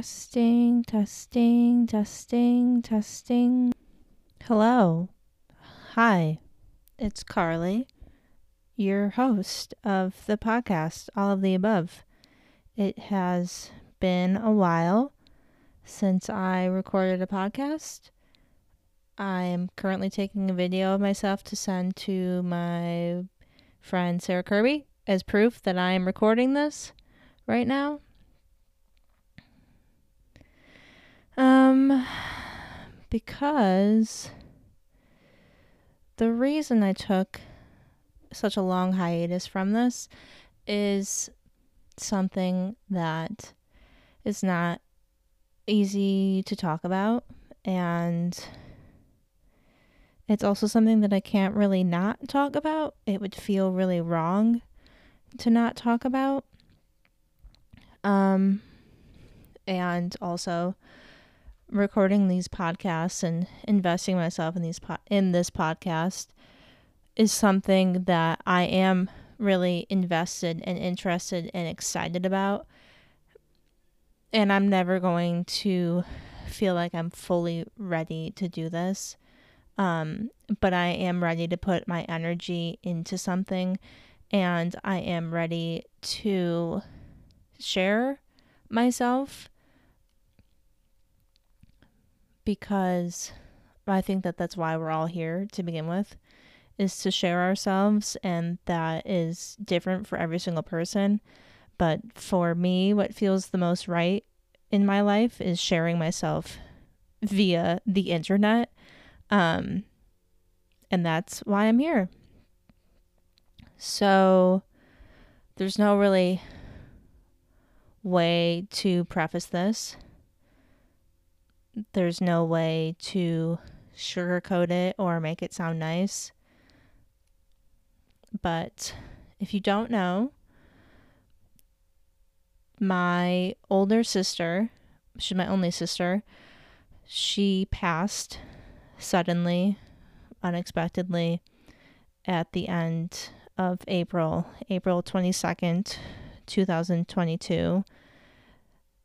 Testing, testing, testing, testing. Hello. Hi. It's Carlie, your host of the podcast, All of the Above. It has been a while since I recorded a podcast. I am currently taking a video of myself to send to my friend Sarah Kirby as proof that I am recording this right now. Um, because the reason I took such a long hiatus from this is something that is not easy to talk about and it's also something that I can't really not talk about. It would feel really wrong to not talk about. Um and also recording these podcasts and investing myself in these po- in this podcast is something that I am really invested and interested and excited about. And I'm never going to feel like I'm fully ready to do this. Um, but I am ready to put my energy into something and I am ready to share myself because I think that that's why we're all here to begin with is to share ourselves and that is different for every single person. But for me what feels the most right in my life is sharing myself via the internet um and that's why I'm here. So there's no really way to preface this there's no way to sugarcoat it or make it sound nice. But if you don't know, my older sister, she's my only sister, she passed suddenly, unexpectedly at the end of April, April 22nd, 2022.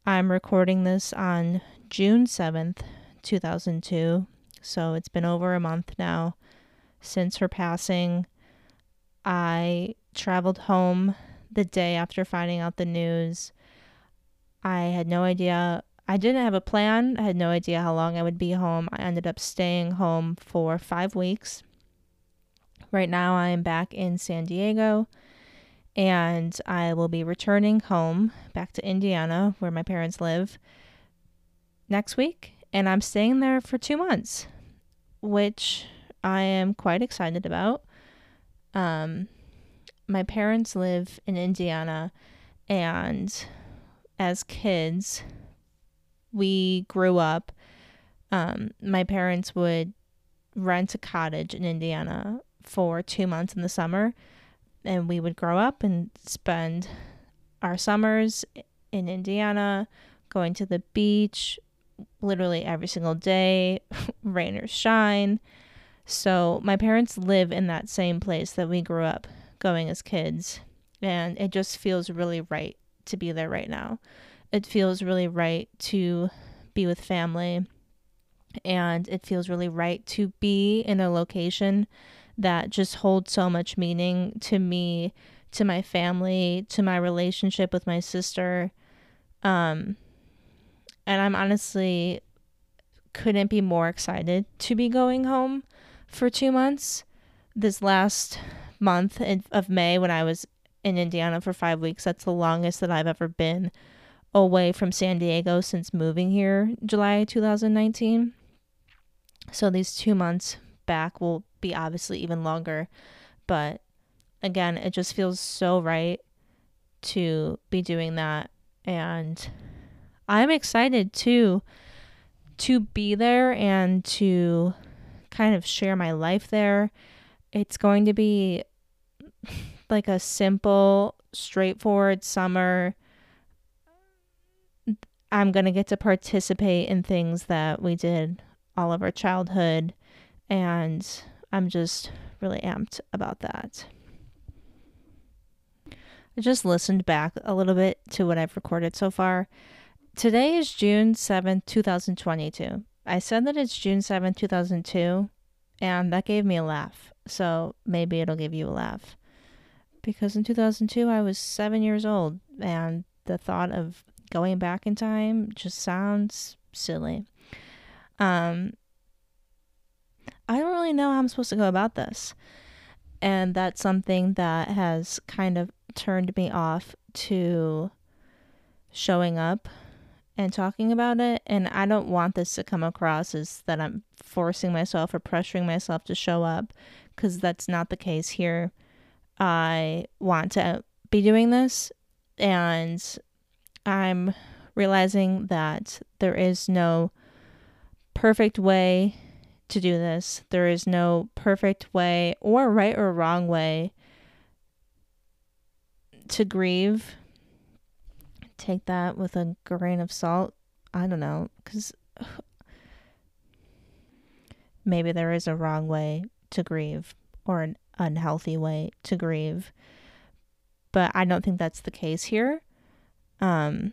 I'm recording this on June 7th, 2002. So it's been over a month now since her passing. I traveled home the day after finding out the news. I had no idea. I didn't have a plan. I had no idea how long I would be home. I ended up staying home for five weeks. Right now, I am back in San Diego and I will be returning home back to Indiana where my parents live next week, and I'm staying there for two months, which I am quite excited about. Um, my parents live in Indiana, and as kids, we grew up. Um, my parents would rent a cottage in Indiana for two months in the summer, and we would grow up and spend our summers in Indiana, going to the beach, literally every single day, rain or shine. So my parents live in that same place that we grew up going as kids. And it just feels really right to be there right now. It feels really right to be with family. And it feels really right to be in a location that just holds so much meaning to me, to my family, to my relationship with my sister. Um, and I'm honestly couldn't be more excited to be going home for two months. This last month of May, when I was in Indiana for five weeks, that's the longest that I've ever been away from San Diego since moving here July 2019. So these two months back will be obviously even longer. But again, it just feels so right to be doing that. And I'm excited too to be there and to kind of share my life there. It's going to be like a simple, straightforward summer. I'm going to get to participate in things that we did all of our childhood, and I'm just really amped about that. I just listened back a little bit to what I've recorded so far, today is June 7th, 2022. I said that it's June 7th, 2002, and that gave me a laugh. So maybe it'll give you a laugh. Because in 2002, I was seven years old, and the thought of going back in time just sounds silly. Um, I don't really know how I'm supposed to go about this. And that's something that has kind of turned me off to showing up and talking about it. And I don't want this to come across as that I'm forcing myself or pressuring myself to show up because that's not the case here. I want to be doing this and I'm realizing that there is no perfect way to do this. There is no perfect way or right or wrong way to grieve. Take that with a grain of salt. I don't know, because maybe there is a wrong way to grieve or an unhealthy way to grieve. But I don't think that's the case here. Um,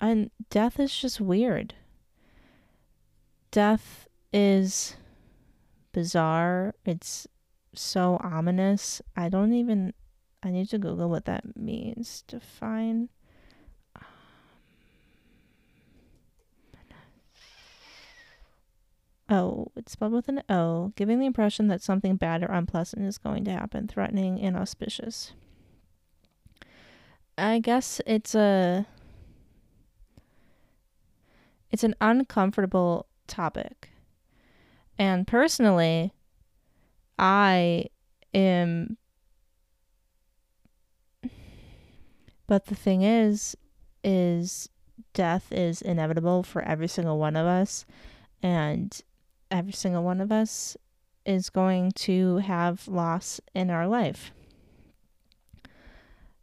and death is just weird death is bizarre. It's so ominous. I don't even. I need to Google what that means. Define. Um, oh, it's spelled with an O, giving the impression that something bad or unpleasant is going to happen, threatening and auspicious. I guess it's a it's an uncomfortable topic. And personally, I am. But the thing is, is death is inevitable for every single one of us. And every single one of us is going to have loss in our life.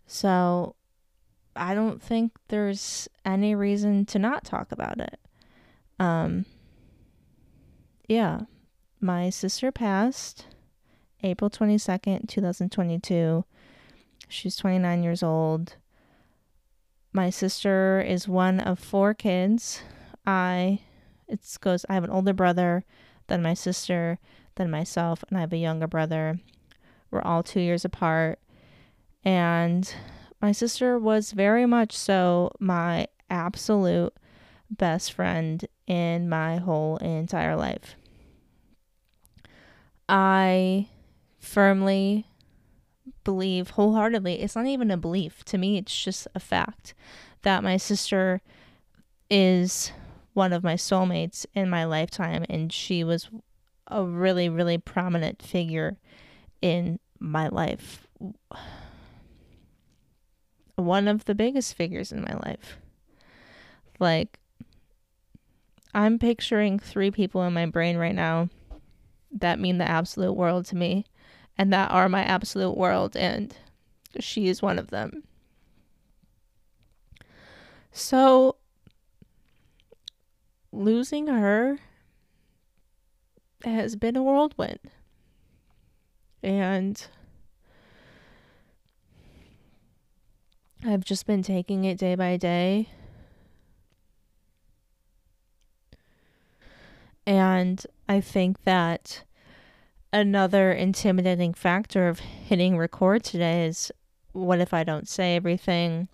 So I don't think there's any reason to not talk about it. Um, yeah, my sister passed April 22nd, 2022. She's 29 years old. My sister is one of four kids. I it goes I have an older brother, then my sister, then myself, and I have a younger brother. We're all 2 years apart. And my sister was very much so my absolute best friend in my whole entire life. I firmly believe wholeheartedly, it's not even a belief. To me, it's just a fact that my sister is one of my soulmates in my lifetime, and she was a really, really prominent figure in my life. One of the biggest figures in my life. Like, I'm picturing three people in my brain right now that mean the absolute world to me and that are my absolute world, and she is one of them. So, losing her has been a whirlwind. And I've just been taking it day by day And I think that another intimidating factor of hitting record today is what if I don't say everything?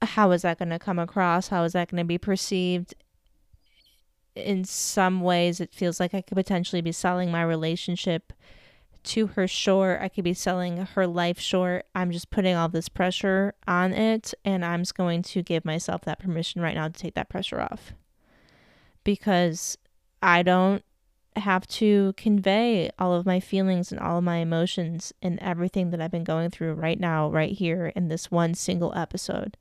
How is that going to come across? How is that going to be perceived? In some ways, it feels like I could potentially be selling my relationship to her short. I could be selling her life short. I'm just putting all this pressure on it, and I'm just going to give myself that permission right now to take that pressure off because I don't have to convey all of my feelings and all of my emotions and everything that I've been going through right now, right here in this one single episode,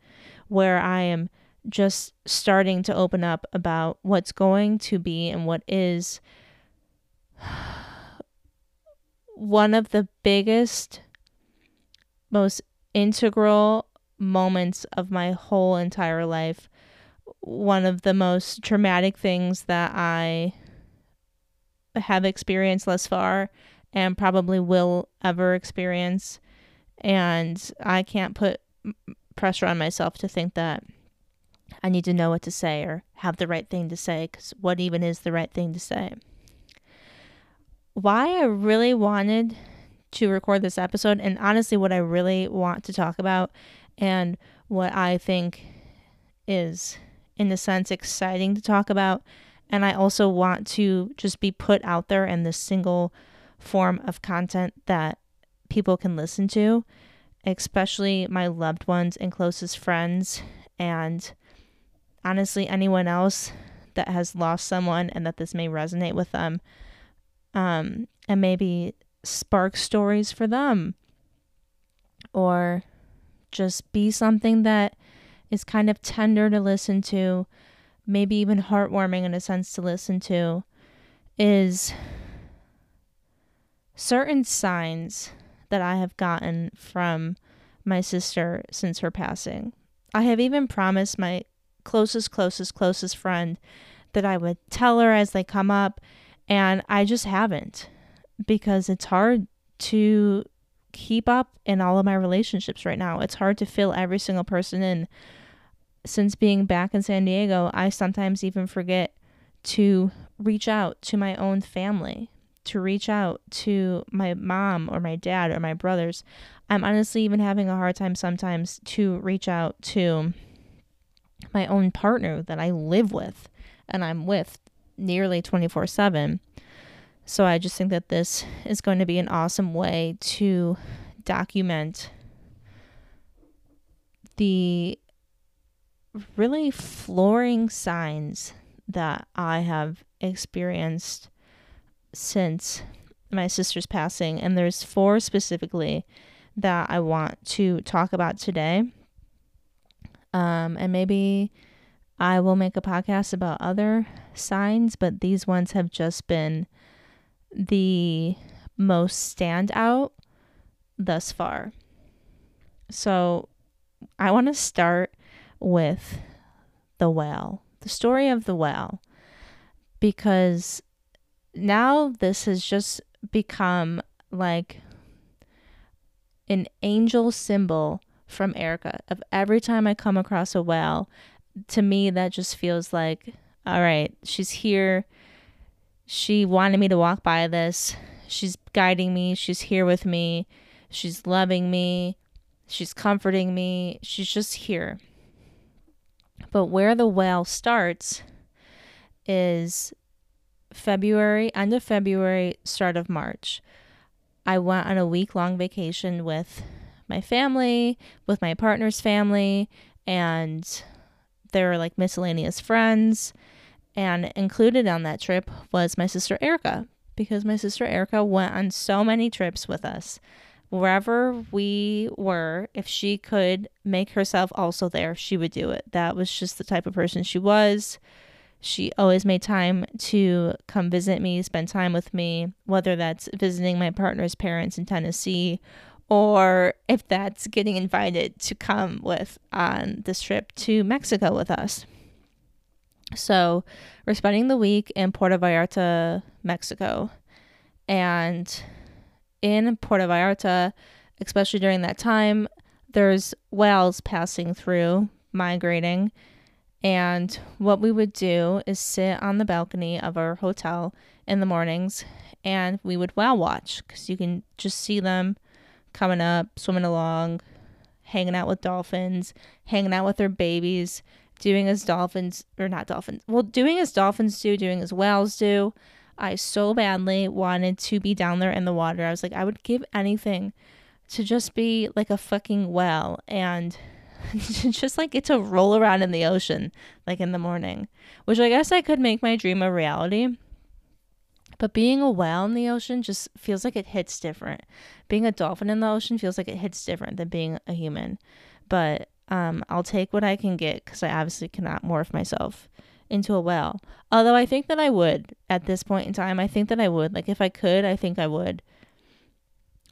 where I am just starting to open up about what's going to be and what is one of the biggest, most integral moments of my whole entire life. One of the most traumatic things that I have experienced thus far and probably will ever experience. And I can't put pressure on myself to think that I need to know what to say or have the right thing to say because what even is the right thing to say? Why I really wanted to record this episode, and honestly, what I really want to talk about, and what I think is, in a sense, exciting to talk about, and I also want to just be put out there in this single form of content that people can listen to, especially my loved ones and closest friends, and honestly, anyone else that has lost someone and that this may resonate with them. Um, and maybe spark stories for them or just be something that is kind of tender to listen to, maybe even heartwarming in a sense to listen to, is certain signs that I have gotten from my sister since her passing. I have even promised my closest, closest, closest friend that I would tell her as they come up, and I just haven't because it's hard to keep up in all of my relationships right now. It's hard to fill every single person in. Since being back in San Diego, I sometimes even forget to reach out to my own family to reach out to my mom or my dad or my brothers. I'm honestly even having a hard time sometimes to reach out to my own partner that I live with and I'm with nearly 24 7. So I just think that this is going to be an awesome way to document the really flooring signs that I have experienced since my sister's passing, and there's four specifically that I want to talk about today. Um, and maybe I will make a podcast about other signs, but these ones have just been the most standout thus far. So I want to start with the whale, the story of the whale, because now this has just become like an angel symbol from Erica of every time I come across a whale, to me that just feels like all right, she's here. She wanted me to walk by this. She's guiding me. She's here with me. She's loving me. She's comforting me. She's just here. But where the whale starts is February, end of February, start of March. I went on a week long vacation with my family, with my partner's family, and there were like miscellaneous friends. And included on that trip was my sister Erica, because my sister Erica went on so many trips with us. Wherever we were, if she could make herself also there, she would do it. That was just the type of person she was. She always made time to come visit me, spend time with me, whether that's visiting my partner's parents in Tennessee or if that's getting invited to come with on this trip to Mexico with us. So we're spending the week in Puerto Vallarta, Mexico. And in Puerto Vallarta, especially during that time, there's whales passing through, migrating. And what we would do is sit on the balcony of our hotel in the mornings and we would whale watch because you can just see them coming up, swimming along, hanging out with dolphins, hanging out with their babies, doing as dolphins, or not dolphins, well, doing as dolphins do, doing as whales do. I so badly wanted to be down there in the water. I was like, I would give anything to just be like a fucking whale and just like get to roll around in the ocean like in the morning, which I guess I could make my dream a reality. But being a whale in the ocean just feels like it hits different. Being a dolphin in the ocean feels like it hits different than being a human. But um, I'll take what I can get because I obviously cannot morph myself into a well. Although I think that I would at this point in time. I think that I would. Like if I could, I think I would.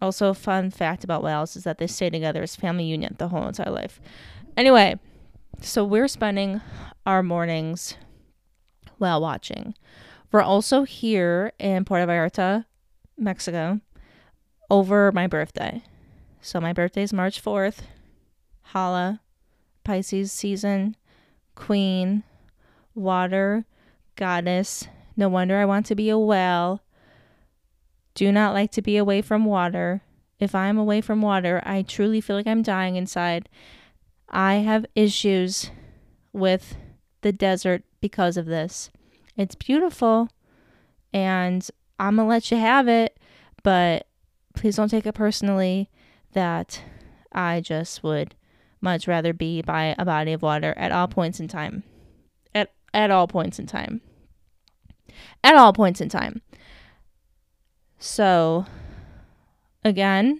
Also, a fun fact about whales is that they stay together as family unit the whole entire life. Anyway, so we're spending our mornings whale watching. We're also here in Puerto Vallarta, Mexico, over my birthday. So my birthday is March 4th. Holla. Pisces season, queen, water, goddess. No wonder I want to be a whale. Do not like to be away from water. If I'm away from water, I truly feel like I'm dying inside. I have issues with the desert because of this. It's beautiful and I'm going to let you have it, but please don't take it personally that I just would much rather be by a body of water at all points in time. At all points in time. At all points in time. So again,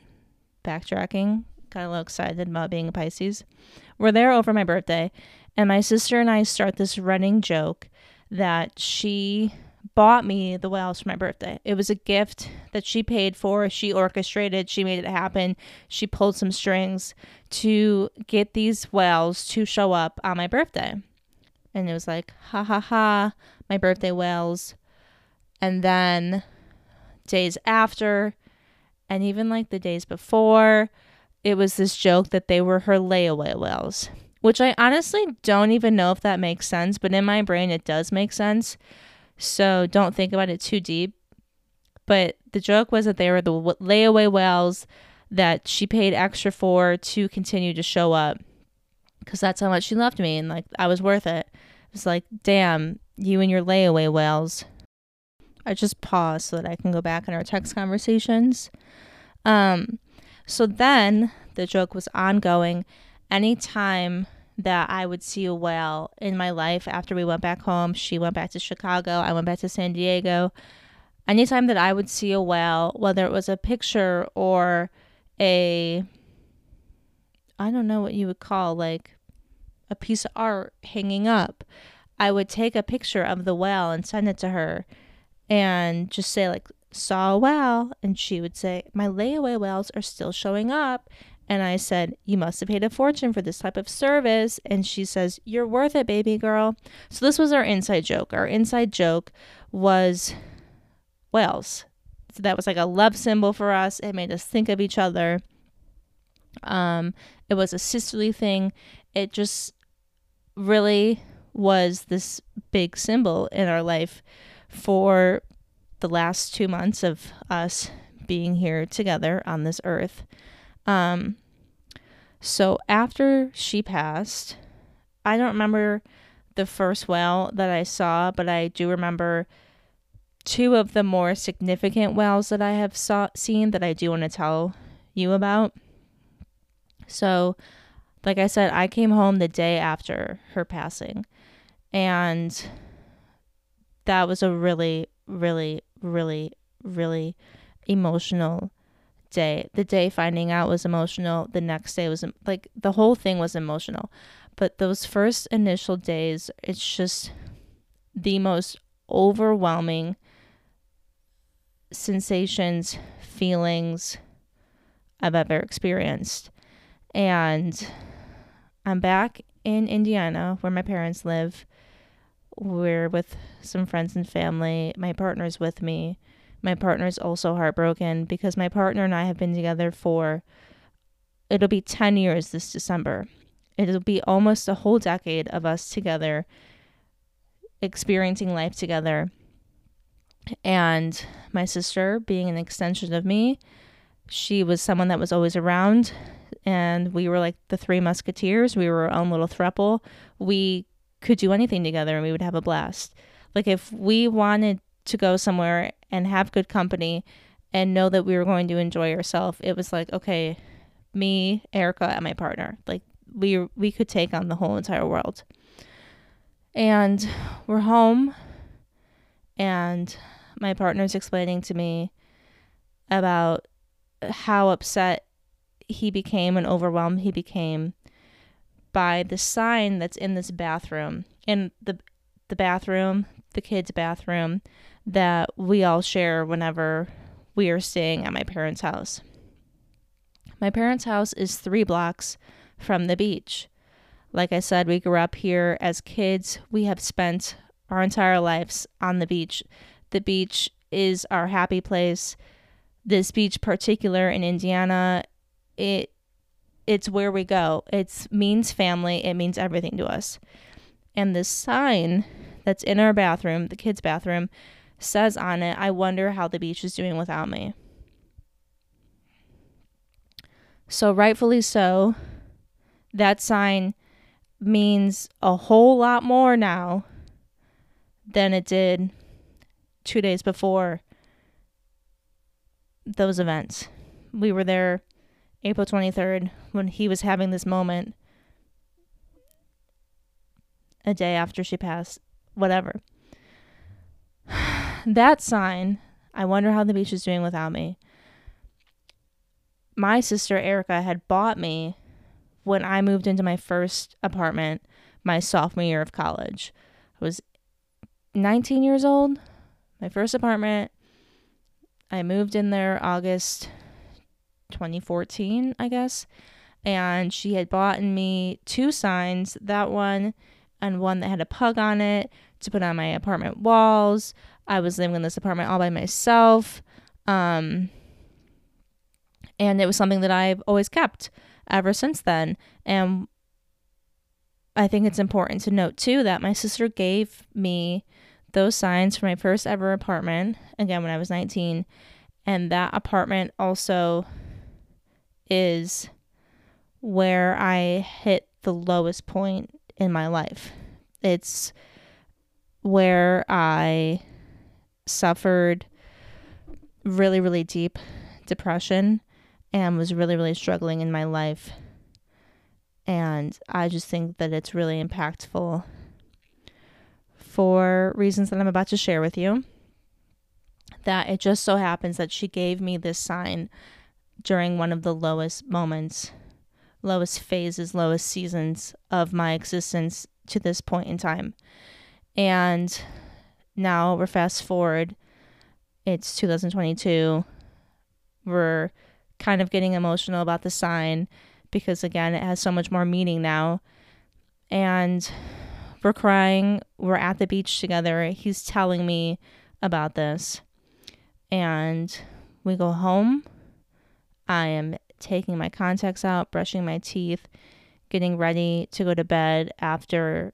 backtracking, got a little excited about being a Pisces. We're there over my birthday, and my sister and I start this running joke that she bought me the whales for my birthday. It was a gift that she paid for. She orchestrated, she made it happen. She pulled some strings to get these whales to show up on my birthday. And it was like, ha ha ha, my birthday whales. And then days after, and even like the days before, it was this joke that they were her layaway whales, which I honestly don't even know if that makes sense, but in my brain it does make sense so don't think about it too deep. But the joke was that they were the layaway whales that she paid extra for to continue to show up because that's how much she loved me and like I was worth it. It's like, damn, you and your layaway whales. I just pause so that I can go back in our text conversations. Um, so then the joke was ongoing. Anytime that I would see a whale in my life after we went back home. She went back to Chicago, I went back to San Diego. Anytime that I would see a whale, whether it was a picture or a I don't know what you would call like a piece of art hanging up, I would take a picture of the well and send it to her and just say like saw a well. and she would say my layaway wells are still showing up and I said, You must have paid a fortune for this type of service. And she says, You're worth it, baby girl. So this was our inside joke. Our inside joke was whales. So that was like a love symbol for us. It made us think of each other. Um, it was a sisterly thing. It just really was this big symbol in our life for the last two months of us being here together on this earth. Um, so after she passed, I don't remember the first well that I saw, but I do remember two of the more significant wells that I have saw, seen that I do want to tell you about. So, like I said, I came home the day after her passing, and that was a really, really, really, really emotional day. The day finding out was emotional. The next day was like the whole thing was emotional. But those first initial days, it's just the most overwhelming sensations, feelings I've ever experienced. And I'm back in Indiana where my parents live. We're with some friends and family. My partner's with me. My partner's also heartbroken because my partner and I have been together for it'll be 10 years this December. It'll be almost a whole decade of us together experiencing life together. And my sister, being an extension of me, she was someone that was always around and we were like the three musketeers. We were our own little thruple. We could do anything together and we would have a blast. Like if we wanted to go somewhere and have good company and know that we were going to enjoy ourselves, it was like, okay, me, Erica, and my partner. Like we we could take on the whole entire world. And we're home and my partner's explaining to me about how upset he became and overwhelmed he became by the sign that's in this bathroom. In the the bathroom, the kids' bathroom, that we all share whenever we are staying at my parents' house. My parents' house is three blocks from the beach. Like I said, we grew up here as kids. We have spent our entire lives on the beach. The beach is our happy place. This beach, particular in Indiana, it it's where we go. It means family. It means everything to us. And this sign that's in our bathroom, the kids' bathroom, says on it, I wonder how the beach is doing without me. So, rightfully so, that sign means a whole lot more now than it did two days before those events. We were there April 23rd when he was having this moment a day after she passed, whatever. that sign, I wonder how the beach is doing without me. My sister Erica had bought me when I moved into my first apartment my sophomore year of college. I was 19 years old, my first apartment. I moved in there August 2014, I guess. And she had bought me two signs, that one and one that had a pug on it to put on my apartment walls. I was living in this apartment all by myself. Um, and it was something that I've always kept ever since then. And I think it's important to note too that my sister gave me those signs for my first ever apartment, again, when I was 19. And that apartment also is where I hit the lowest point in my life. It's where I suffered really, really deep depression and was really, really struggling in my life. And I just think that it's really impactful for reasons that I'm about to share with you. That it just so happens that she gave me this sign during one of the lowest moments, lowest phases, lowest seasons of my existence to this point in time. And now we're fast forward, it's 2022. We're kind of getting emotional about the sign because, again, it has so much more meaning now. And we're crying. We're at the beach together. He's telling me about this. And we go home I am taking my contacts out, brushing my teeth, getting ready to go to bed after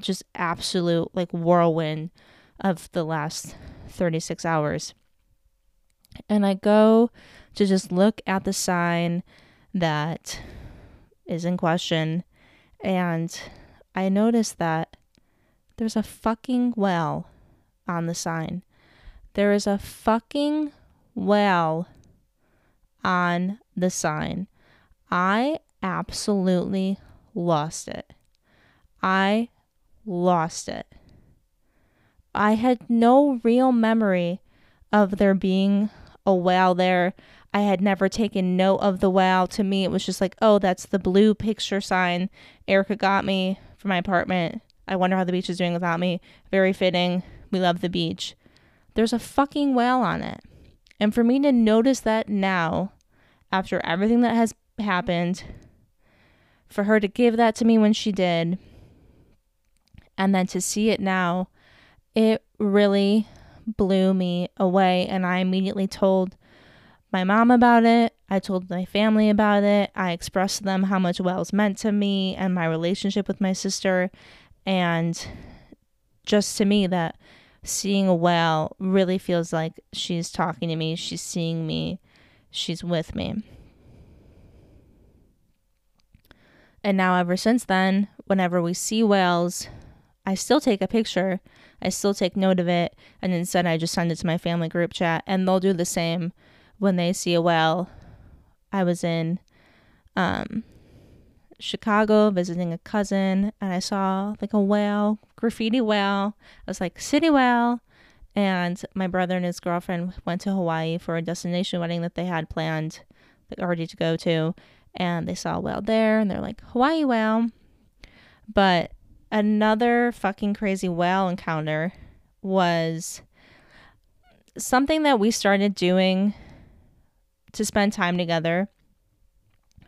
just absolute like whirlwind of the last 36 hours. And I go to just look at the sign that is in question and I notice that there's a fucking well on the sign. There is a fucking well on the sign. I absolutely lost it. I lost it. I had no real memory of there being a whale there. I had never taken note of the whale. To me, it was just like, oh, that's the blue picture sign Erica got me for my apartment. I wonder how the beach is doing without me. Very fitting. We love the beach. There's a fucking whale on it. And for me to notice that now, after everything that has happened, for her to give that to me when she did, and then to see it now, it really blew me away. And I immediately told my mom about it. I told my family about it. I expressed to them how much Wells meant to me and my relationship with my sister. And just to me, that seeing a whale really feels like she's talking to me, she's seeing me, she's with me. And now, ever since then, whenever we see whales, I still take a picture, I still take note of it, and instead I just send it to my family group chat, and they'll do the same when they see a whale. I was in um, Chicago visiting a cousin and I saw like a whale, graffiti whale. I was like, city whale. And my brother and his girlfriend went to Hawaii for a destination wedding that they had planned, like already to go to. And they saw a whale there and they're like, Hawaii whale. But another fucking crazy whale encounter was something that we started doing to spend time together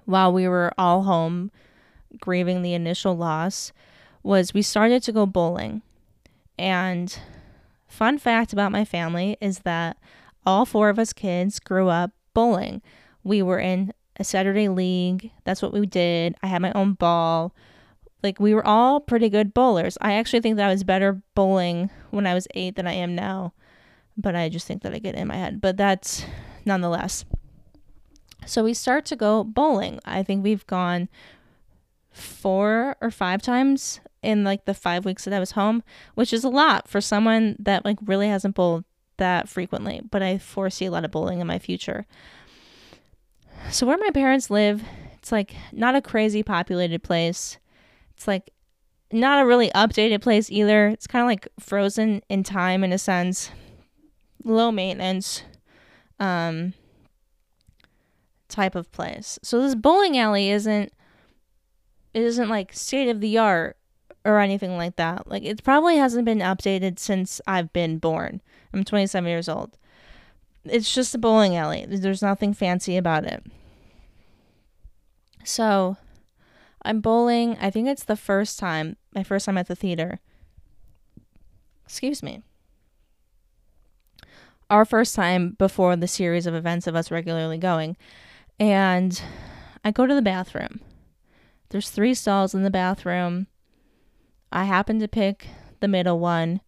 while we were all home grieving the initial loss was we started to go bowling. And fun fact about my family is that all four of us kids grew up bowling. We were in a Saturday league. That's what we did. I had my own ball. Like we were all pretty good bowlers. I actually think that I was better bowling when I was eight than I am now. But I just think that I get in my head. But that's nonetheless. So we start to go bowling. I think we've gone four or five times in like the five weeks that I was home, which is a lot for someone that like really hasn't bowled that frequently. But I foresee a lot of bowling in my future. So where my parents live, it's like not a crazy populated place. It's like not a really updated place either. It's kind of like frozen in time in a sense. Low maintenance um type of place. So this bowling alley isn't it isn't like state of the art or anything like that. Like it probably hasn't been updated since I've been born. I'm 27 years old. It's just a bowling alley. There's nothing fancy about it. So, I'm bowling. I think it's the first time, my first time at the theater. Excuse me. Our first time before the series of events of us regularly going. And I go to the bathroom. There's three stalls in the bathroom. I happen to pick the middle one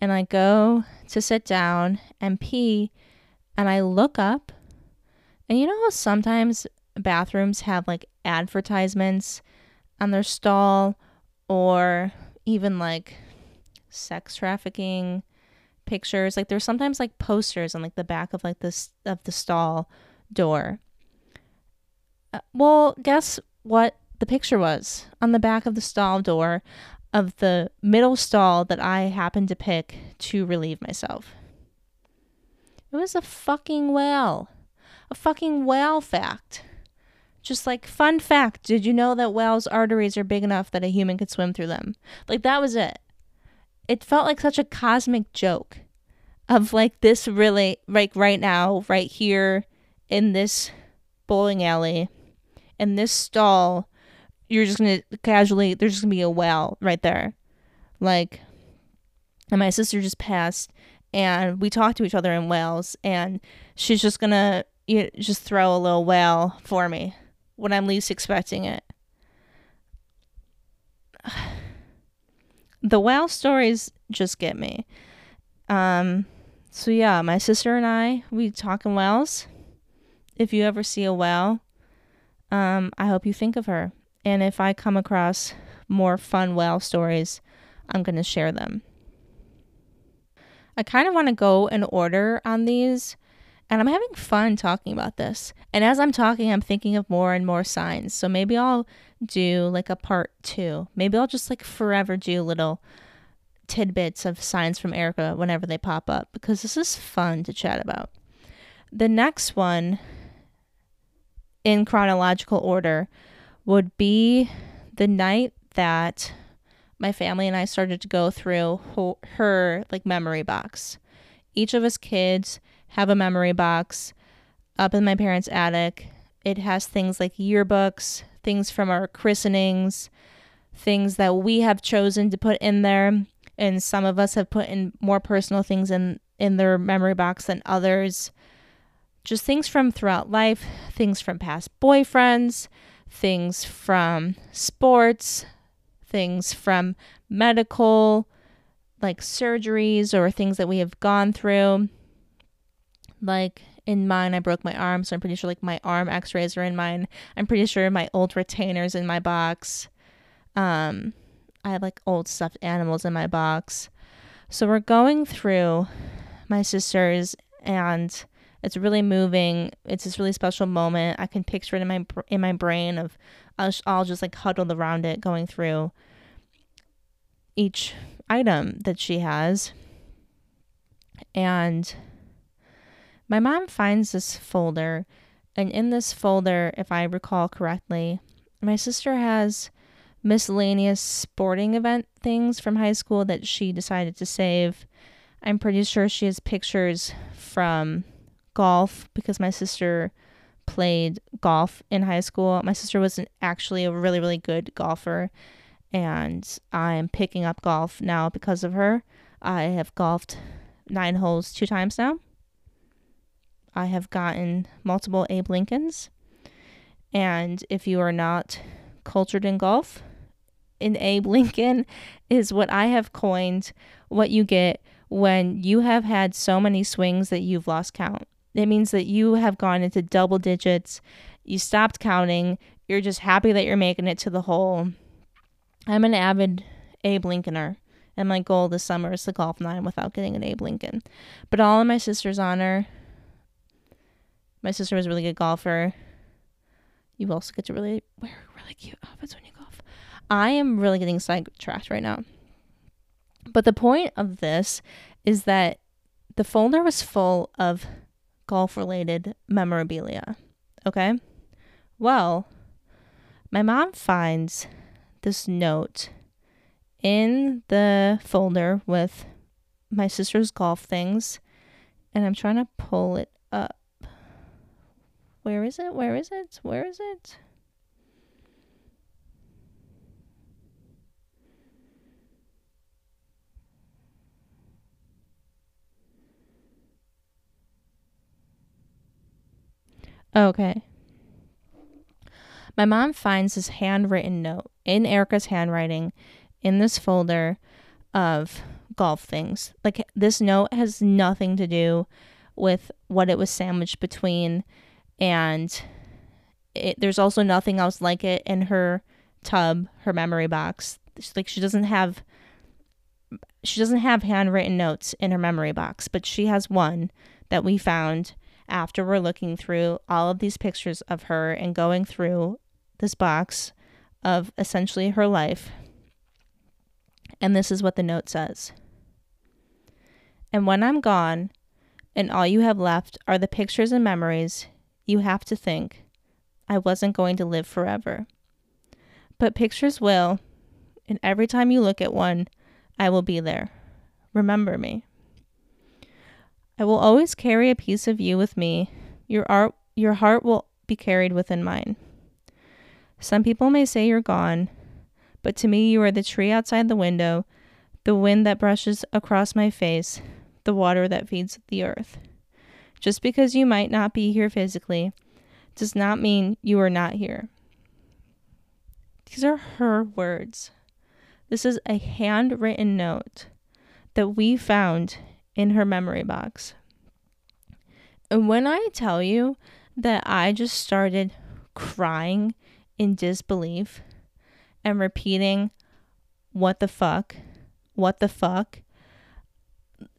and I go to sit down and pee and I look up and you know how sometimes bathrooms have like advertisements on their stall or even like sex trafficking pictures like there's sometimes like posters on like the back of like this of the stall door uh, well guess what the picture was on the back of the stall door of the middle stall that I happened to pick to relieve myself. It was a fucking whale. A fucking whale fact. Just like, fun fact did you know that whales' arteries are big enough that a human could swim through them? Like, that was it. It felt like such a cosmic joke of like this really, like right now, right here in this bowling alley, in this stall you're just gonna casually there's just gonna be a well right there. Like and my sister just passed and we talked to each other in whales and she's just gonna you know, just throw a little whale for me when i'm least expecting it. The whale stories just get me. Um so yeah my sister and i we talk in whales if you ever see a whale um i hope you think of her and if I come across more fun whale stories, I'm going to share them. I kind of want to go in order on these, and I'm having fun talking about this. And as I'm talking, I'm thinking of more and more signs. So maybe I'll do like a part two. Maybe I'll just like forever do little tidbits of signs from Erica whenever they pop up because this is fun to chat about. The next one, in chronological order, would be the night that my family and I started to go through her, her like memory box. Each of us kids have a memory box up in my parents' attic. It has things like yearbooks, things from our christenings, things that we have chosen to put in there, and some of us have put in more personal things in in their memory box than others. Just things from throughout life, things from past boyfriends, things from sports, things from medical, like surgeries or things that we have gone through. Like in mine, I broke my arm, so I'm pretty sure like my arm x rays are in mine. I'm pretty sure my old retainers in my box. Um, I have like old stuffed animals in my box. So we're going through my sister's and it's really moving. It's this really special moment. I can picture it in my in my brain of I'll, I'll just like huddled around it going through each item that she has. And my mom finds this folder and in this folder, if I recall correctly, my sister has miscellaneous sporting event things from high school that she decided to save. I'm pretty sure she has pictures from golf because my sister played golf in high school. My sister wasn't actually a really, really good golfer, and I'm picking up golf now because of her. I have golfed nine holes two times now. I have gotten multiple Abe Lincolns, And if you are not cultured in golf, an Abe Lincoln is what I have coined what you get when you have had so many swings that you've lost count. It means that you have gone into double digits, you stopped counting, you're just happy that you're making it to the hole. I'm an avid Abe Lincolner, and my goal this summer is to golf nine without getting an Abe Lincoln. But all in my sister's honor, my sister was a really good golfer. You also get to really wear really cute outfits when you golf. I am really getting sidetracked right now. But the point of this is that the folder was full of golf related memorabilia. Okay? Well, my mom finds this note in the folder with my sister's golf things, and I'm trying to pull it up. Where is it? Where is it? Where is it? Oh, okay. My mom finds this handwritten note in Erica's handwriting in this folder of golf things. Like this note has nothing to do with what it was sandwiched between and it, there's also nothing else like it in her tub, her memory box. Like she doesn't have she doesn't have handwritten notes in her memory box, but she has one that we found after we're looking through all of these pictures of her and going through this box of essentially her life. And this is what the note says. And when I'm gone, and all you have left are the pictures and memories, you have to think, I wasn't going to live forever. But pictures will, and every time you look at one, I will be there. Remember me. I will always carry a piece of you with me. Your art your heart will be carried within mine. Some people may say you're gone, but to me you are the tree outside the window, the wind that brushes across my face, the water that feeds the earth. Just because you might not be here physically does not mean you are not here. These are her words. This is a handwritten note that we found in her memory box. And when I tell you that I just started crying in disbelief and repeating, What the fuck? What the fuck?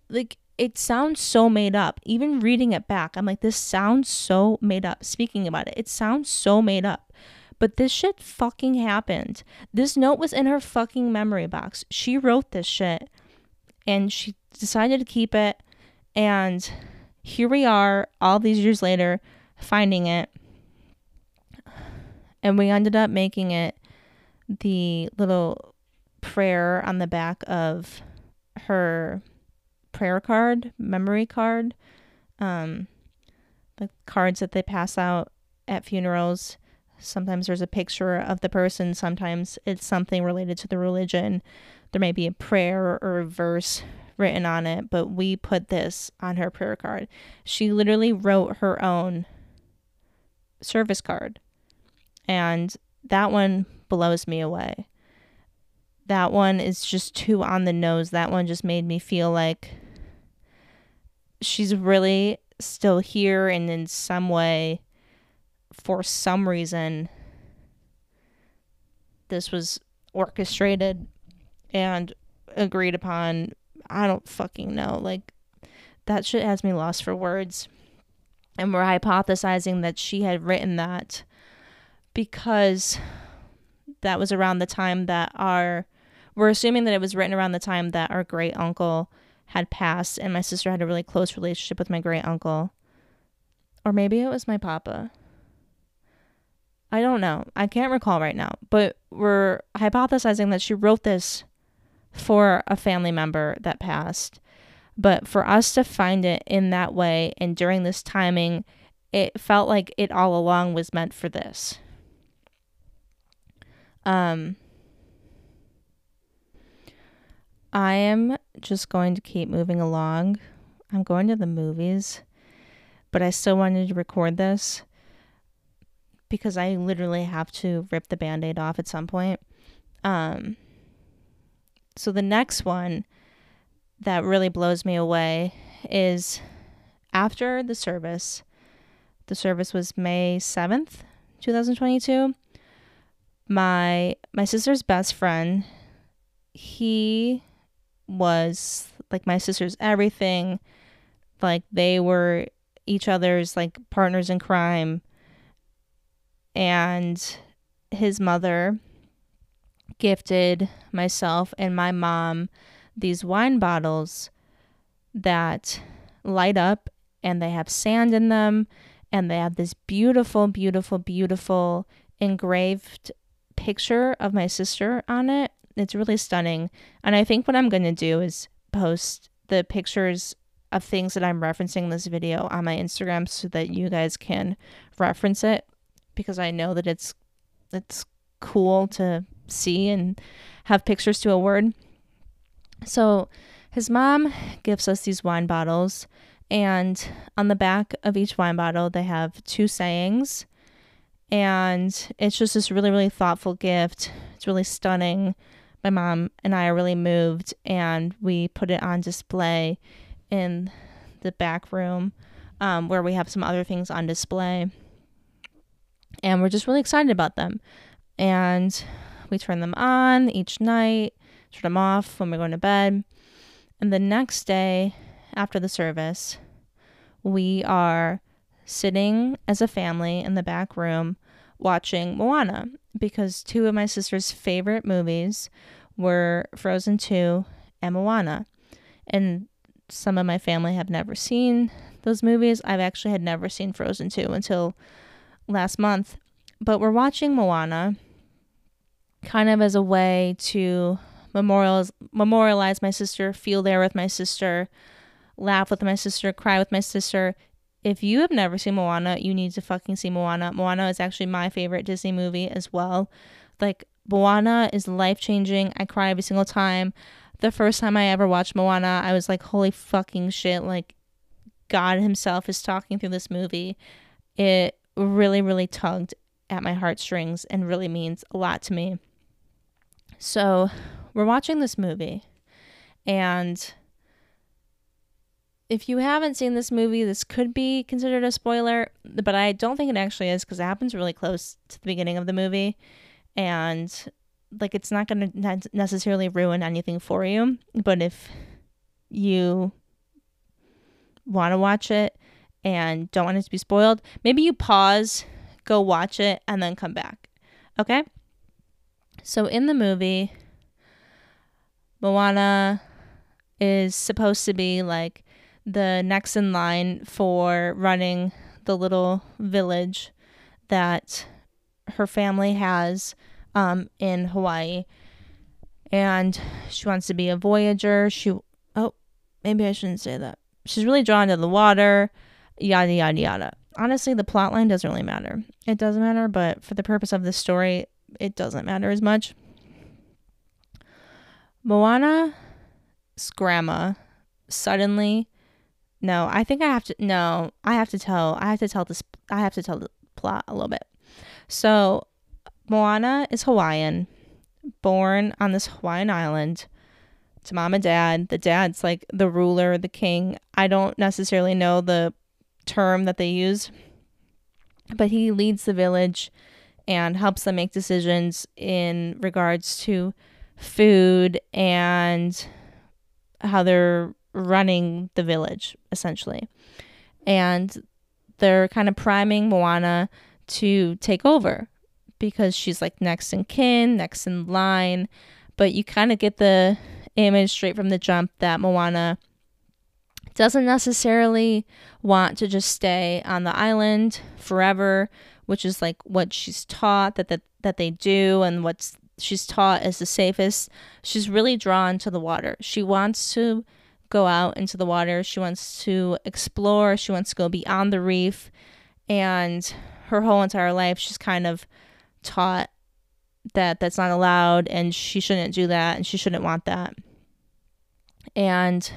Like, it sounds so made up. Even reading it back, I'm like, this sounds so made up. Speaking about it, it sounds so made up. But this shit fucking happened. This note was in her fucking memory box. She wrote this shit and she decided to keep it. And here we are, all these years later, finding it. And we ended up making it the little prayer on the back of her prayer card, memory card, um, the cards that they pass out at funerals. Sometimes there's a picture of the person, sometimes it's something related to the religion. There may be a prayer or a verse written on it, but we put this on her prayer card. She literally wrote her own service card. And that one blows me away. That one is just too on the nose. That one just made me feel like she's really still here and in some way for some reason this was orchestrated and agreed upon. I don't fucking know. Like, that shit has me lost for words. And we're hypothesizing that she had written that because that was around the time that our. We're assuming that it was written around the time that our great uncle had passed, and my sister had a really close relationship with my great uncle. Or maybe it was my papa. I don't know. I can't recall right now. But we're hypothesizing that she wrote this for a family member that passed. But for us to find it in that way and during this timing, it felt like it all along was meant for this. Um, I am just going to keep moving along. I'm going to the movies, but I still wanted to record this because I literally have to rip the band aid off at some point. Um, so the next one that really blows me away is after the service. The service was May 7th, 2022. My my sister's best friend, he was like my sister's everything. Like they were each other's like partners in crime. And his mother gifted myself and my mom these wine bottles that light up and they have sand in them and they have this beautiful beautiful beautiful engraved picture of my sister on it. It's really stunning. And i think what i'm going to do is post the pictures of things that i'm referencing in this video on my instagram so that you guys can reference it because i know that it's it's cool to see and have pictures to a word so his mom gives us these wine bottles, and on the back of each wine bottle, they have two sayings. And it's just this really, really thoughtful gift. It's really stunning. My mom and I are really moved, and we put it on display in the back room um, where we have some other things on display. And we're just really excited about them. And we turn them on each night turn them off when we're going to bed. And the next day after the service, we are sitting as a family in the back room watching Moana because two of my sister's favorite movies were Frozen 2 and Moana. And some of my family have never seen those movies. I've actually had never seen Frozen 2 until last month. But we're watching Moana kind of as a way to memorialize memorialize my sister, feel there with my sister, laugh with my sister, cry with my sister. If you have never seen Moana, you need to fucking see Moana. Moana is actually my favorite Disney movie as well. Like Moana is life changing. I cry every single time. The first time I ever watched Moana, I was like, holy fucking shit. Like, God Himself is talking through this movie. It really, really tugged at my heartstrings and really means a lot to me. So, we're watching this movie, and if you haven't seen this movie, this could be considered a spoiler, but I don't think it actually is because it happens really close to the beginning of the movie, and like it's not going to necessarily ruin anything for you. But if you want to watch it and don't want it to be spoiled, maybe you pause, go watch it, and then come back. Okay? So in the movie, Moana is supposed to be like the next in line for running the little village that her family has um, in Hawaii. And she wants to be a voyager. She, oh, maybe I shouldn't say that. She's really drawn to the water, yada, yada, yada. Honestly, the plot line doesn't really matter. It doesn't matter, but for the purpose of the story, it doesn't matter as much. Moana's grandma suddenly no, I think I have to no, I have to tell I have to tell this I have to tell the plot a little bit. So Moana is Hawaiian, born on this Hawaiian island to mom and dad. The dad's like the ruler, the king. I don't necessarily know the term that they use, but he leads the village and helps them make decisions in regards to food and how they're running the village essentially. And they're kind of priming Moana to take over because she's like next in kin, next in line. But you kind of get the image straight from the jump that Moana doesn't necessarily want to just stay on the island forever, which is like what she's taught that that, that they do and what's she's taught is the safest. She's really drawn to the water. She wants to go out into the water. She wants to explore. She wants to go beyond the reef. And her whole entire life, she's kind of taught that that's not allowed and she shouldn't do that and she shouldn't want that. And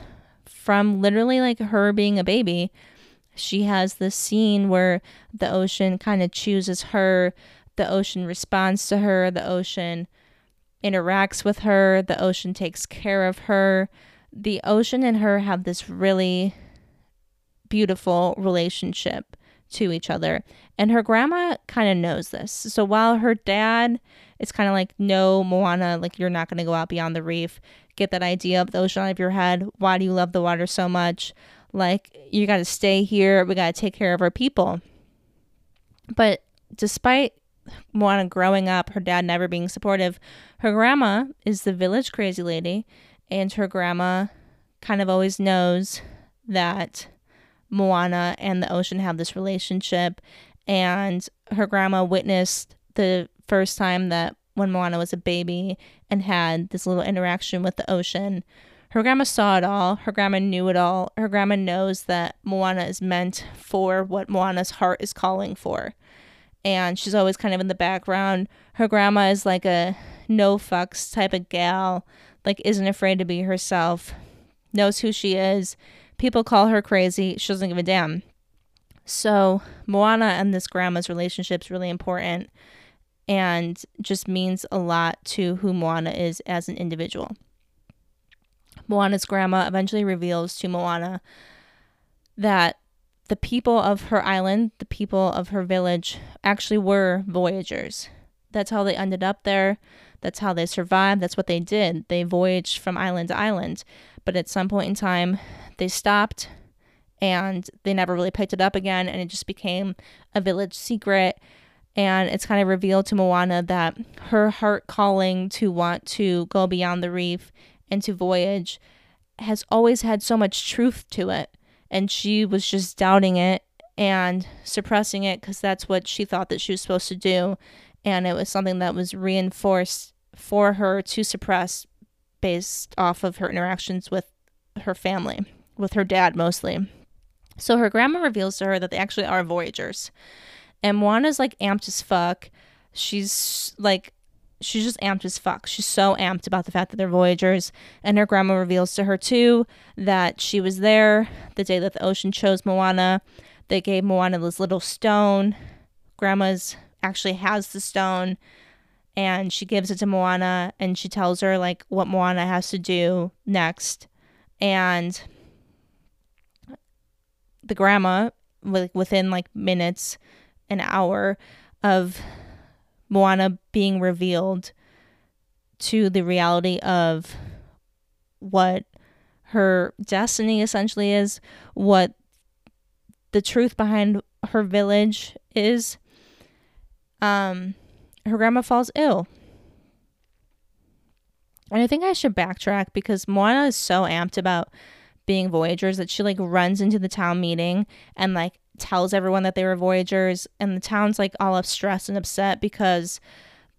from literally like her being a baby, she has this scene where the ocean kind of chooses her, the ocean responds to her, the ocean interacts with her, the ocean takes care of her. The ocean and her have this really beautiful relationship to each other. And her grandma kind of knows this. So while her dad is kind of like, no, Moana, like you're not going to go out beyond the reef, get that idea of the ocean out of your head. Why do you love the water so much? Like, you got to stay here. We got to take care of our people. But despite Moana growing up, her dad never being supportive, her grandma is the village crazy lady. And her grandma kind of always knows that Moana and the ocean have this relationship. And her grandma witnessed the first time that when Moana was a baby and had this little interaction with the ocean. Her grandma saw it all. Her grandma knew it all. Her grandma knows that Moana is meant for what Moana's heart is calling for. And she's always kind of in the background. Her grandma is like a no fucks type of gal, like isn't afraid to be herself, knows who she is. People call her crazy. She doesn't give a damn. So Moana and this grandma's relationship is really important and just means a lot to who Moana is as an individual. Moana's grandma eventually reveals to Moana that the people of her island, the people of her village, actually were voyagers. That's how they ended up there. That's how they survived. That's what they did. They voyaged from island to island. But at some point in time, they stopped and they never really picked it up again. And it just became a village secret and it's kind of revealed to Moana that her heart calling to want to go beyond the reef and to voyage has always had so much truth to it. And she was just doubting it and suppressing it because that's what she thought that she was supposed to do. And it was something that was reinforced for her to suppress based off of her interactions with her family, with her dad mostly. So her grandma reveals to her that they actually are voyagers and Moana's like amped as fuck. She's like she's just amped as fuck. She's so amped about the fact that they're Voyagers. And her grandma reveals to her too that she was there the day that the ocean chose Moana. They gave Moana this little stone. Grandma's actually has the stone and she gives it to Moana and she tells her like what Moana has to do next. And the grandma like, within like minutes an hour of Moana being revealed to the reality of what her destiny essentially is, what the truth behind her village is. Um, her grandma falls ill. And I think I should backtrack because Moana is so amped about being Voyagers that she like runs into the town meeting and like tells everyone that they were Voyagers, and the town's like all up stressed and upset because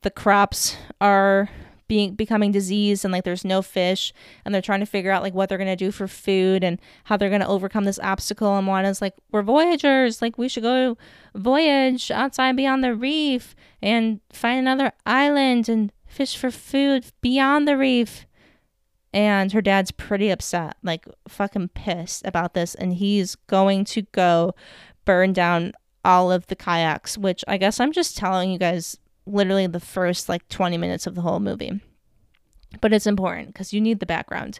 the crops are being becoming diseased and like there's no fish and they're trying to figure out like what they're gonna do for food and how they're gonna overcome this obstacle. And Moana's like we're voyagers. Like we should go voyage outside beyond the reef and find another island and fish for food beyond the reef and her dad's pretty upset like fucking pissed about this and he's going to go burn down all of the kayaks, which I guess I'm just telling you guys literally the first like 20 minutes of the whole movie. But it's important because you need the background.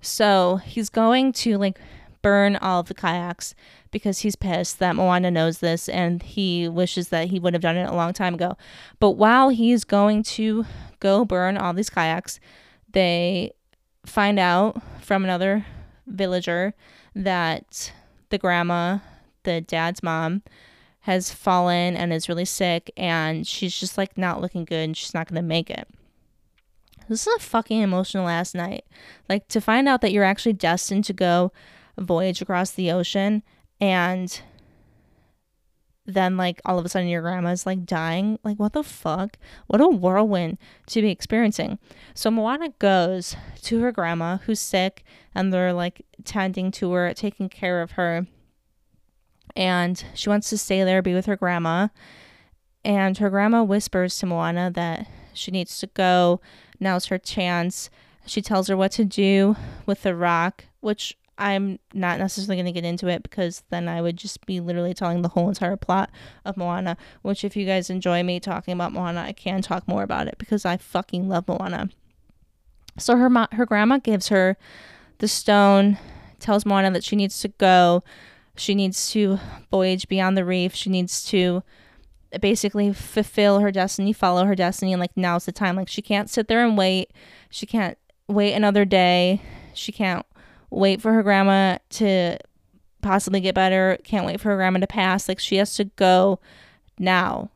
So he's going to like burn all of the kayaks because he's pissed that Moana knows this and he wishes that he would have done it a long time ago. But while he's going to go burn all these kayaks, they find out from another villager that the grandma the dad's mom has fallen and is really sick and she's just like not looking good and she's not going to make it. This is a fucking emotional ass night. Like to find out that you're actually destined to go voyage across the ocean and then like all of a sudden your grandma's like dying. Like what the fuck? What a whirlwind to be experiencing. So Moana goes to her grandma who's sick and they're like tending to her, taking care of her and she wants to stay there, be with her grandma. And her grandma whispers to Moana that she needs to go. Now's her chance. She tells her what to do with the rock, which I'm not necessarily going to get into it because then I would just be literally telling the whole entire plot of Moana, which if you guys enjoy me talking about Moana, I can talk more about it because I fucking love Moana. So her mo- her grandma gives her the stone, tells Moana that she needs to go, she needs to voyage beyond the reef, she needs to basically fulfill her destiny, follow her destiny, and like now's the time. Like she can't sit there and wait. She can't wait another day. She can't wait for her grandma to possibly get better, can't wait for her grandma to pass. Like she has to go now.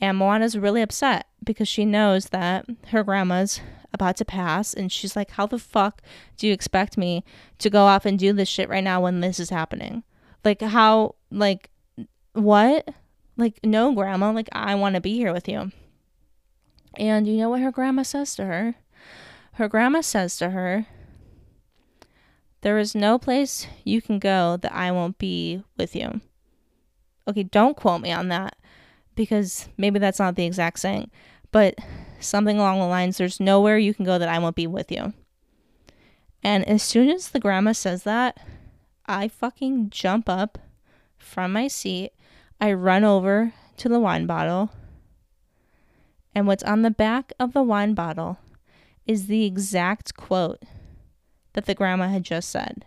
And Moana's really upset because she knows that her grandma's about to pass and she's like, How the fuck do you expect me to go off and do this shit right now when this is happening? Like how like what? Like, no, grandma, like I want to be here with you. And you know what her grandma says to her? Her grandma says to her, there is no place you can go that I won't be with you. Okay, don't quote me on that because maybe that's not the exact saying, but something along the lines there's nowhere you can go that I won't be with you. And as soon as the grandma says that, I fucking jump up from my seat. I run over to the wine bottle. And what's on the back of the wine bottle is the exact quote that the grandma had just said.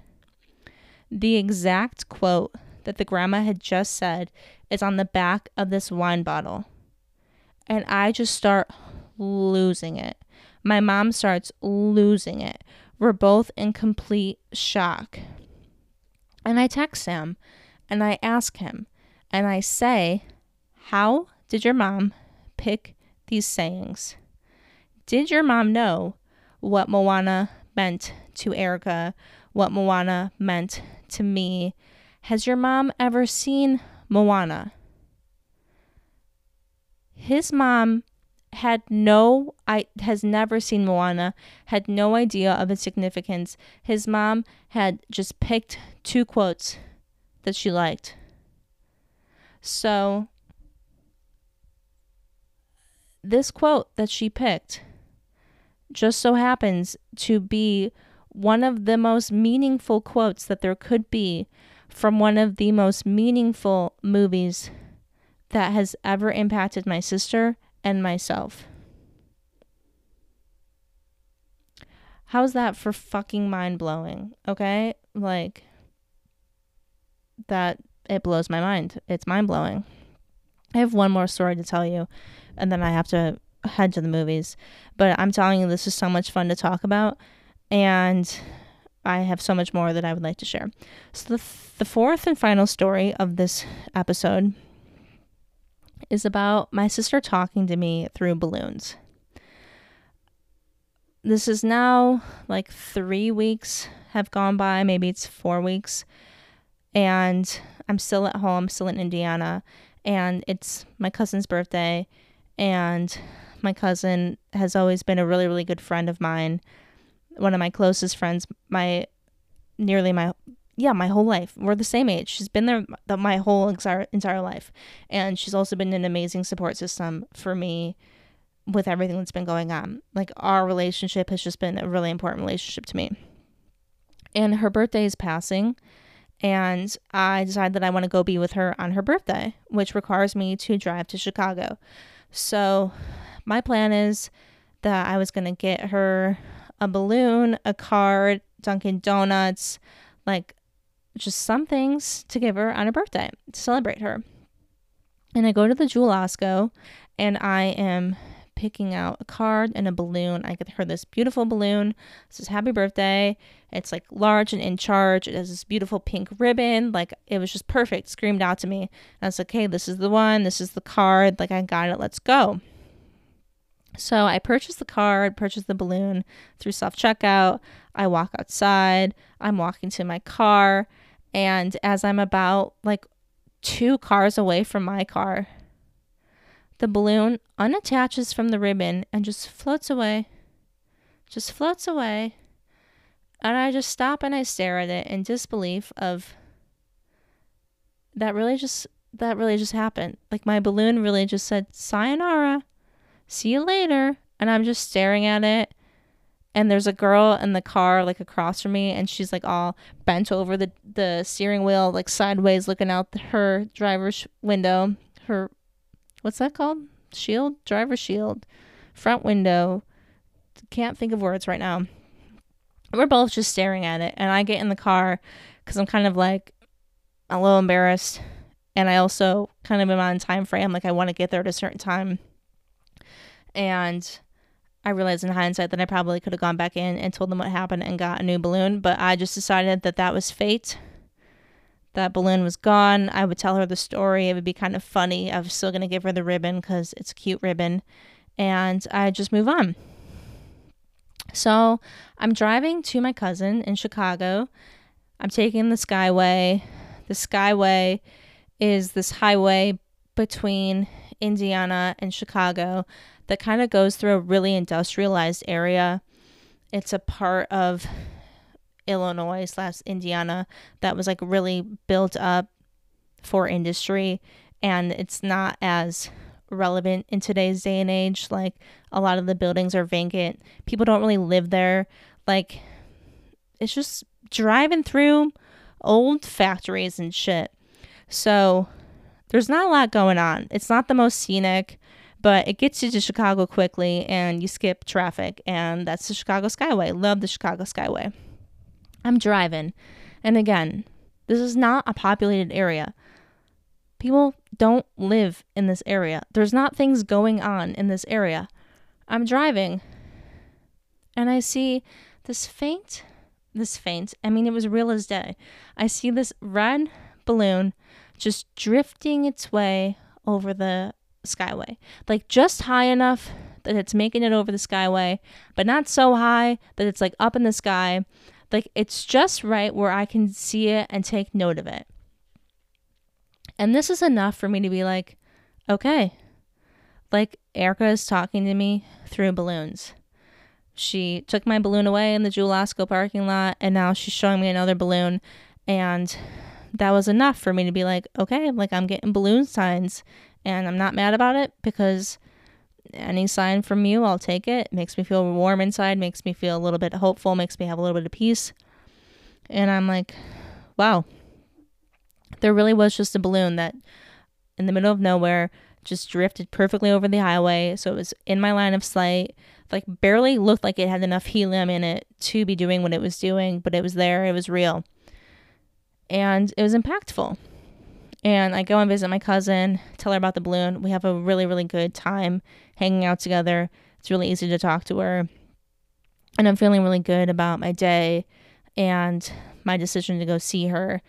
The exact quote that the grandma had just said is on the back of this wine bottle. And I just start losing it. My mom starts losing it. We're both in complete shock. And I text him and I ask him and I say, How did your mom pick these sayings? Did your mom know what Moana meant to Erica, what Moana meant to me. Has your mom ever seen Moana? His mom had no I has never seen Moana, had no idea of its significance. His mom had just picked two quotes that she liked. So this quote that she picked just so happens to be one of the most meaningful quotes that there could be from one of the most meaningful movies that has ever impacted my sister and myself. How's that for fucking mind blowing? Okay? Like, that, it blows my mind. It's mind blowing. I have one more story to tell you, and then I have to head to the movies. But I'm telling you, this is so much fun to talk about and I have so much more that I would like to share. So, the, the fourth and final story of this episode is about my sister talking to me through balloons. This is now like three weeks have gone by, maybe it's four weeks, and I'm still at home, still in Indiana, and it's my cousin's birthday, and my cousin has always been a really, really good friend of mine one of my closest friends, my nearly my yeah, my whole life. We're the same age. She's been there the, my whole entire entire life, and she's also been an amazing support system for me with everything that's been going on. Like our relationship has just been a really important relationship to me. And her birthday is passing, and I decided that I want to go be with her on her birthday, which requires me to drive to Chicago. So, my plan is that I was going to get her a balloon, a card, Dunkin' Donuts, like just some things to give her on her birthday to celebrate her. And I go to the Jewel Osco and I am picking out a card and a balloon. I get her this beautiful balloon. It says happy birthday. It's like large and in charge. It has this beautiful pink ribbon. Like it was just perfect. Screamed out to me. And I was like, okay, this is the one. This is the card. Like I got it. Let's go. So I purchased the card, purchased the balloon through self checkout. I walk outside. I'm walking to my car. And as I'm about like two cars away from my car, the balloon unattaches from the ribbon and just floats away. Just floats away. And I just stop and I stare at it in disbelief of that really just that really just happened. Like my balloon really just said sayonara see you later. And I'm just staring at it. and there's a girl in the car like across from me. And she's like all bent over the the steering wheel like sideways looking out her driver's window. Her what's that called? Shield? Driver shield. Front window. Can't think of words right now. We're both just staring at it. And i get in the car because i'm kind of like a little embarrassed. And i also kind of am on time frame. Like i want to get there at a certain time and I realized in hindsight that I probably could have gone back in and told them what happened and got a new balloon, but I just decided that that was fate. That balloon was gone. I would tell her the story. It would be kind of funny. I was still going to give her the ribbon because it's a cute ribbon. And I just move on. So I'm driving to my cousin in Chicago. I'm taking the Skyway. The Skyway is this highway between Indiana and Chicago that kind of goes through a really industrialized area. It's a part of Illinois slash Indiana that was like really built up for industry and it's not as relevant in today's day and age. Like a lot of the buildings are vacant. People don't really live there. Like it's just driving through old factories and shit. So there's not a lot going on. It's not the most scenic but it gets you to Chicago quickly and you skip traffic. And that's the Chicago Skyway. Love the Chicago Skyway. I'm driving. And again, this is not a populated area. People don't live in this area. There's not things going on in this area. I'm driving and I see this faint, this faint, I mean, it was real as day. I see this red balloon just drifting its way over the skyway. Like just high enough that it's making it over the skyway, but not so high that it's like up in the sky. Like it's just right where I can see it and take note of it. And this is enough for me to be like, okay. Like Erica is talking to me through balloons. She took my balloon away in the Jewel Osco parking lot and now she's showing me another balloon and that was enough for me to be like, okay, like I'm getting balloon signs and I'm not mad about it because any sign from you, I'll take it. it. Makes me feel warm inside, makes me feel a little bit hopeful, makes me have a little bit of peace. And I'm like, wow, there really was just a balloon that in the middle of nowhere just drifted perfectly over the highway. So it was in my line of sight, like barely looked like it had enough helium in it to be doing what it was doing, but it was there, it was real. And it was impactful and I go and visit my cousin, tell her about the balloon. We have a really, really good time hanging out together. It's really easy to talk to her. And I'm feeling really good about my day and my decision to go see her.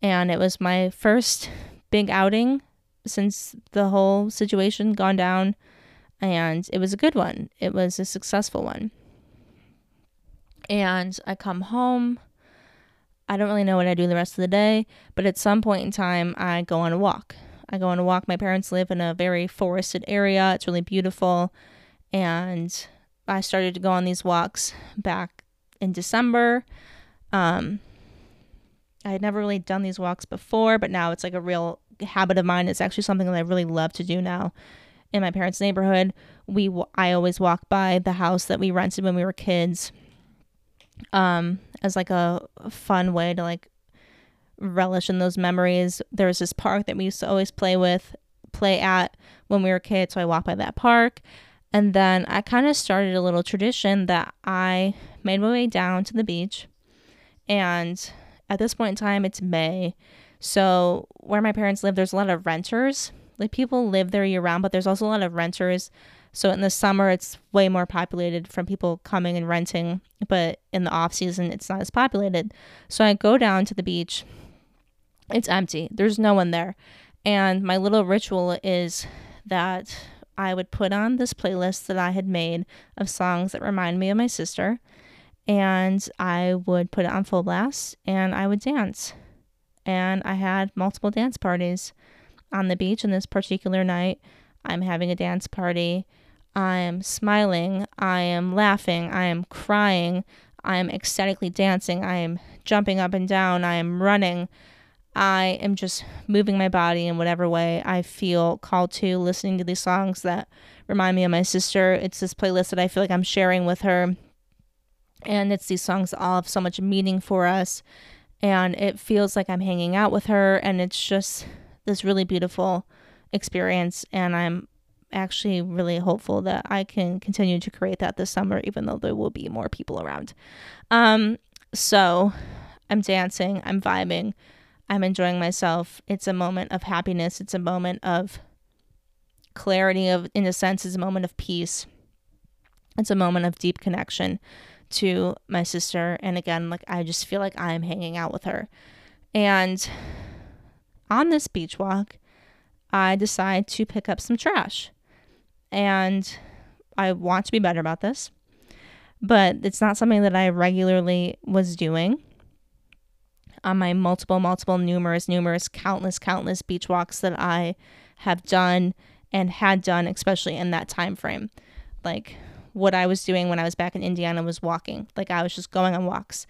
And it was my first big outing since the whole situation gone down. And it was a good one, it was a successful one. And I come home I don't really know what I do the rest of the day, but at some point in time, I go on a walk. I go on a walk. My parents live in a very forested area. It's really beautiful. And I started to go on these walks back in December. Um, I had never really done these walks before, but now it's like a real habit of mine. It's actually something that I really love to do now. In my parents' neighborhood, we I always walk by the house that we rented when we were kids, um, as like a fun way to like relish in those memories. There was this park that we used to always play with, play at when we were kids. So I walked by that park. And then I kind of started a little tradition that I made my way down to the beach. And at this point in time, it's May. So where my parents live, there's a lot of renters. Like people live there year round, but there's also a lot of renters so in the summer, it's way more populated from people coming and renting, but in the off season, it's not as populated. So I go down to the beach. It's empty. There's no one there. And my little ritual is that I would put on this playlist that I had made of songs that remind me of my sister. And I would put it on full blast and I would dance. And I had multiple dance parties on the beach. And this particular night, I'm having a dance party I am smiling, I am laughing, I am crying, I am ecstatically dancing, I am jumping up and down, I am running. I am just moving my body in whatever way I feel called to, listening to these songs that remind me of my sister. It's this playlist that I feel like I'm sharing with her. And it's these songs all have so much meaning for us. And it feels like I'm hanging out with her. And it's just this really beautiful experience. And I'm actually really hopeful that I can continue to create that this summer, even though there will be more people around. Um, so I'm dancing, I'm vibing, I'm enjoying myself. It's a moment of happiness. It's a moment of clarity of in a sense it's a moment of peace. It's a moment of deep connection to my sister and again like I just feel like I'm hanging out with her. And on this beach walk, I decide to pick up some trash. And I want to be better about this, but it's not something that I regularly was doing on my multiple, multiple, numerous, numerous, countless, countless beach walks that I have done and had done, especially in that time frame. Like what I was doing when I was back in Indiana was walking. Like I was just going on walks.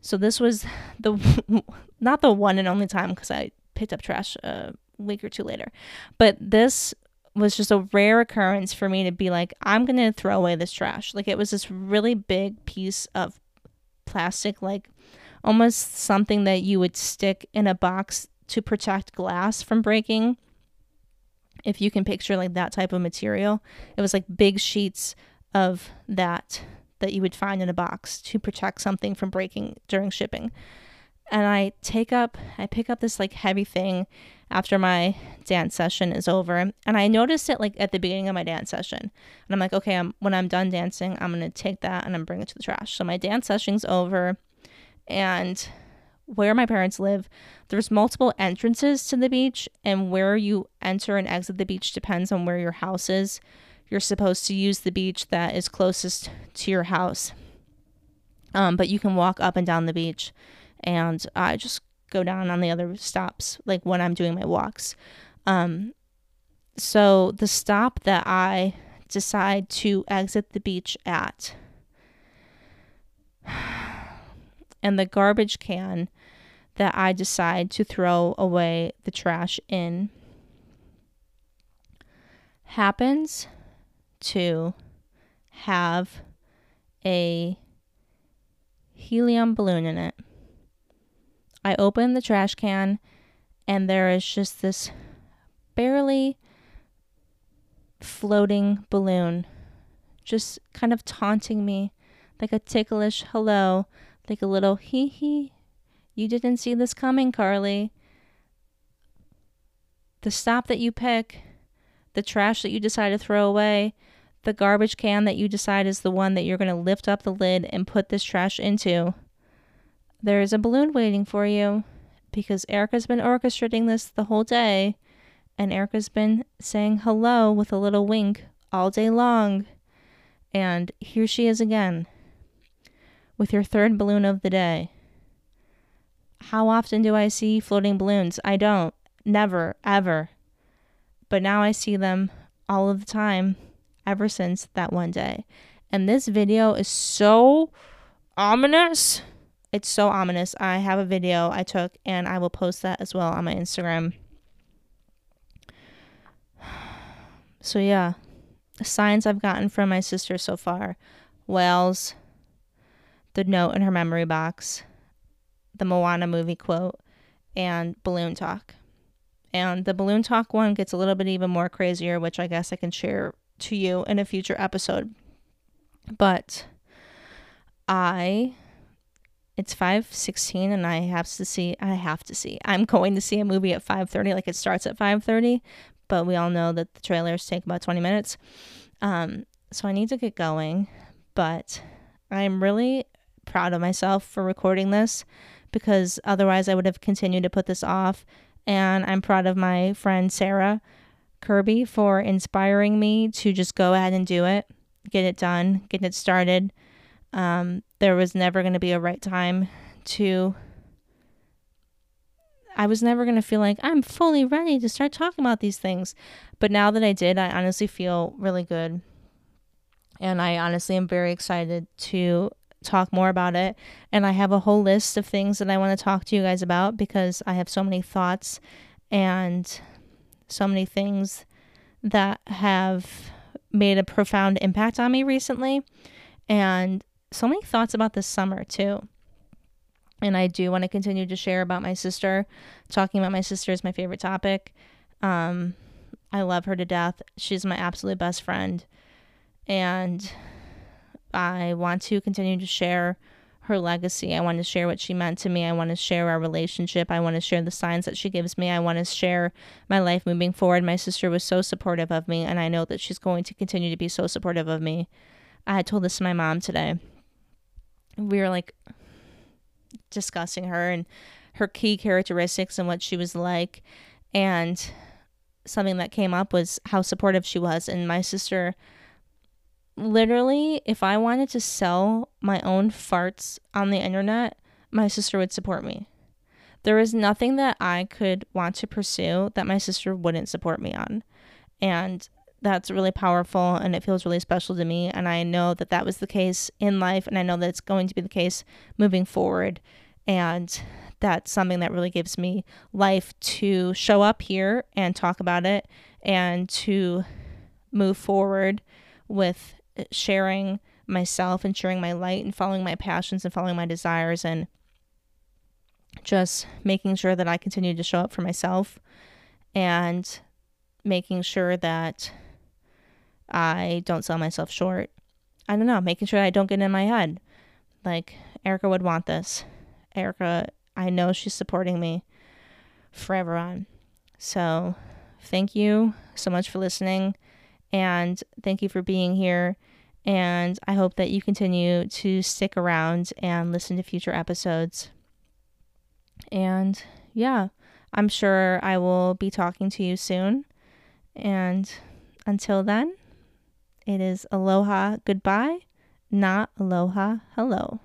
So this was the not the one and only time because I picked up trash a week or two later, but this was just a rare occurrence for me to be like, I'm gonna throw away this trash. Like it was this really big piece of plastic, like almost something that you would stick in a box to protect glass from breaking. If you can picture like that type of material, it was like big sheets of that that you would find in a box to protect something from breaking during shipping. And I take up, I pick up this like heavy thing after my dance session is over. And I noticed it like at the beginning of my dance session. And I'm like, okay, I'm, when I'm done dancing, I'm going to take that and I'm bring it to the trash. So my dance session's over and where my parents live, there's multiple entrances to the beach, and where you enter and exit the beach depends on where your house is. You're supposed to use the beach that is closest to your house. Um, but you can walk up and down the beach, and I just go down on the other stops, like when I'm doing my walks. Um, so the stop that I decide to exit the beach at and the garbage can that I decide to throw away the trash in happens to have a helium balloon in it. I open the trash can and there is just this barely floating balloon just kind of taunting me like a ticklish hello like a little hee hee. You didn't see this coming, Carlie. The stop that you pick, the trash that you decide to throw away, the garbage can that you decide is the one that you're going to lift up the lid and put this trash into. There is a balloon waiting for you because Erica's been orchestrating this the whole day, and Erica's been saying hello with a little wink all day long. And here she is again with your third balloon of the day. How often do I see floating balloons? I don't. Never, ever. But now I see them all of the time ever since that one day. And this video is so ominous. It's so ominous. I have a video I took and I will post that as well on my Instagram. So, yeah, the signs I've gotten from my sister so far whales, the note in her memory box, the Moana movie quote, and balloon talk. And the balloon talk one gets a little bit even more crazier, which I guess I can share to you in a future episode. But I it's 5:16 and I have to see I have to see. I'm going to see a movie at 5:30 like it starts at 5:30, but we all know that the trailers take about 20 minutes. Um so I need to get going, but I'm really proud of myself for recording this because otherwise I would have continued to put this off. And I'm proud of my friend Sarah Kirby for inspiring me to just go ahead and do it, get it done, get it started. Um, there was never going to be a right time to. I was never going to feel like I'm fully ready to start talking about these things. But now that I did, I honestly feel really good. And I honestly am very excited to talk more about it. And I have a whole list of things that I want to talk to you guys about because I have so many thoughts and so many things that have made a profound impact on me recently. And so many thoughts about this summer too. And I do want to continue to share about my sister. Talking about my sister is my favorite topic. Um, I love her to death. She's my absolute best friend. And I want to continue to share her legacy. I want to share what she meant to me. I want to share our relationship. I want to share the signs that she gives me. I want to share my life moving forward. My sister was so supportive of me, and I know that she's going to continue to be so supportive of me. I told this to my mom today. We were like discussing her and her key characteristics and what she was like. And something that came up was how supportive she was. And my sister literally, if I wanted to sell my own farts on the internet, my sister would support me. There is nothing that I could want to pursue that my sister wouldn't support me on. And that's really powerful and it feels really special to me. And I know that that was the case in life. And I know that it's going to be the case moving forward. And that's something that really gives me life to show up here and talk about it and to move forward with uh, sharing myself and sharing my light and following my passions and following my desires and just making sure that I continue to show up for myself and making sure that I don't sell myself short. I don't know, making sure I don't get in my head. Like, Erica would want this. Erica, I know she's supporting me forever on. So, thank you so much for listening. And thank you for being here. And I hope that you continue to stick around and listen to future episodes. And yeah, I'm sure I will be talking to you soon. And until then, it is aloha goodbye, not aloha hello.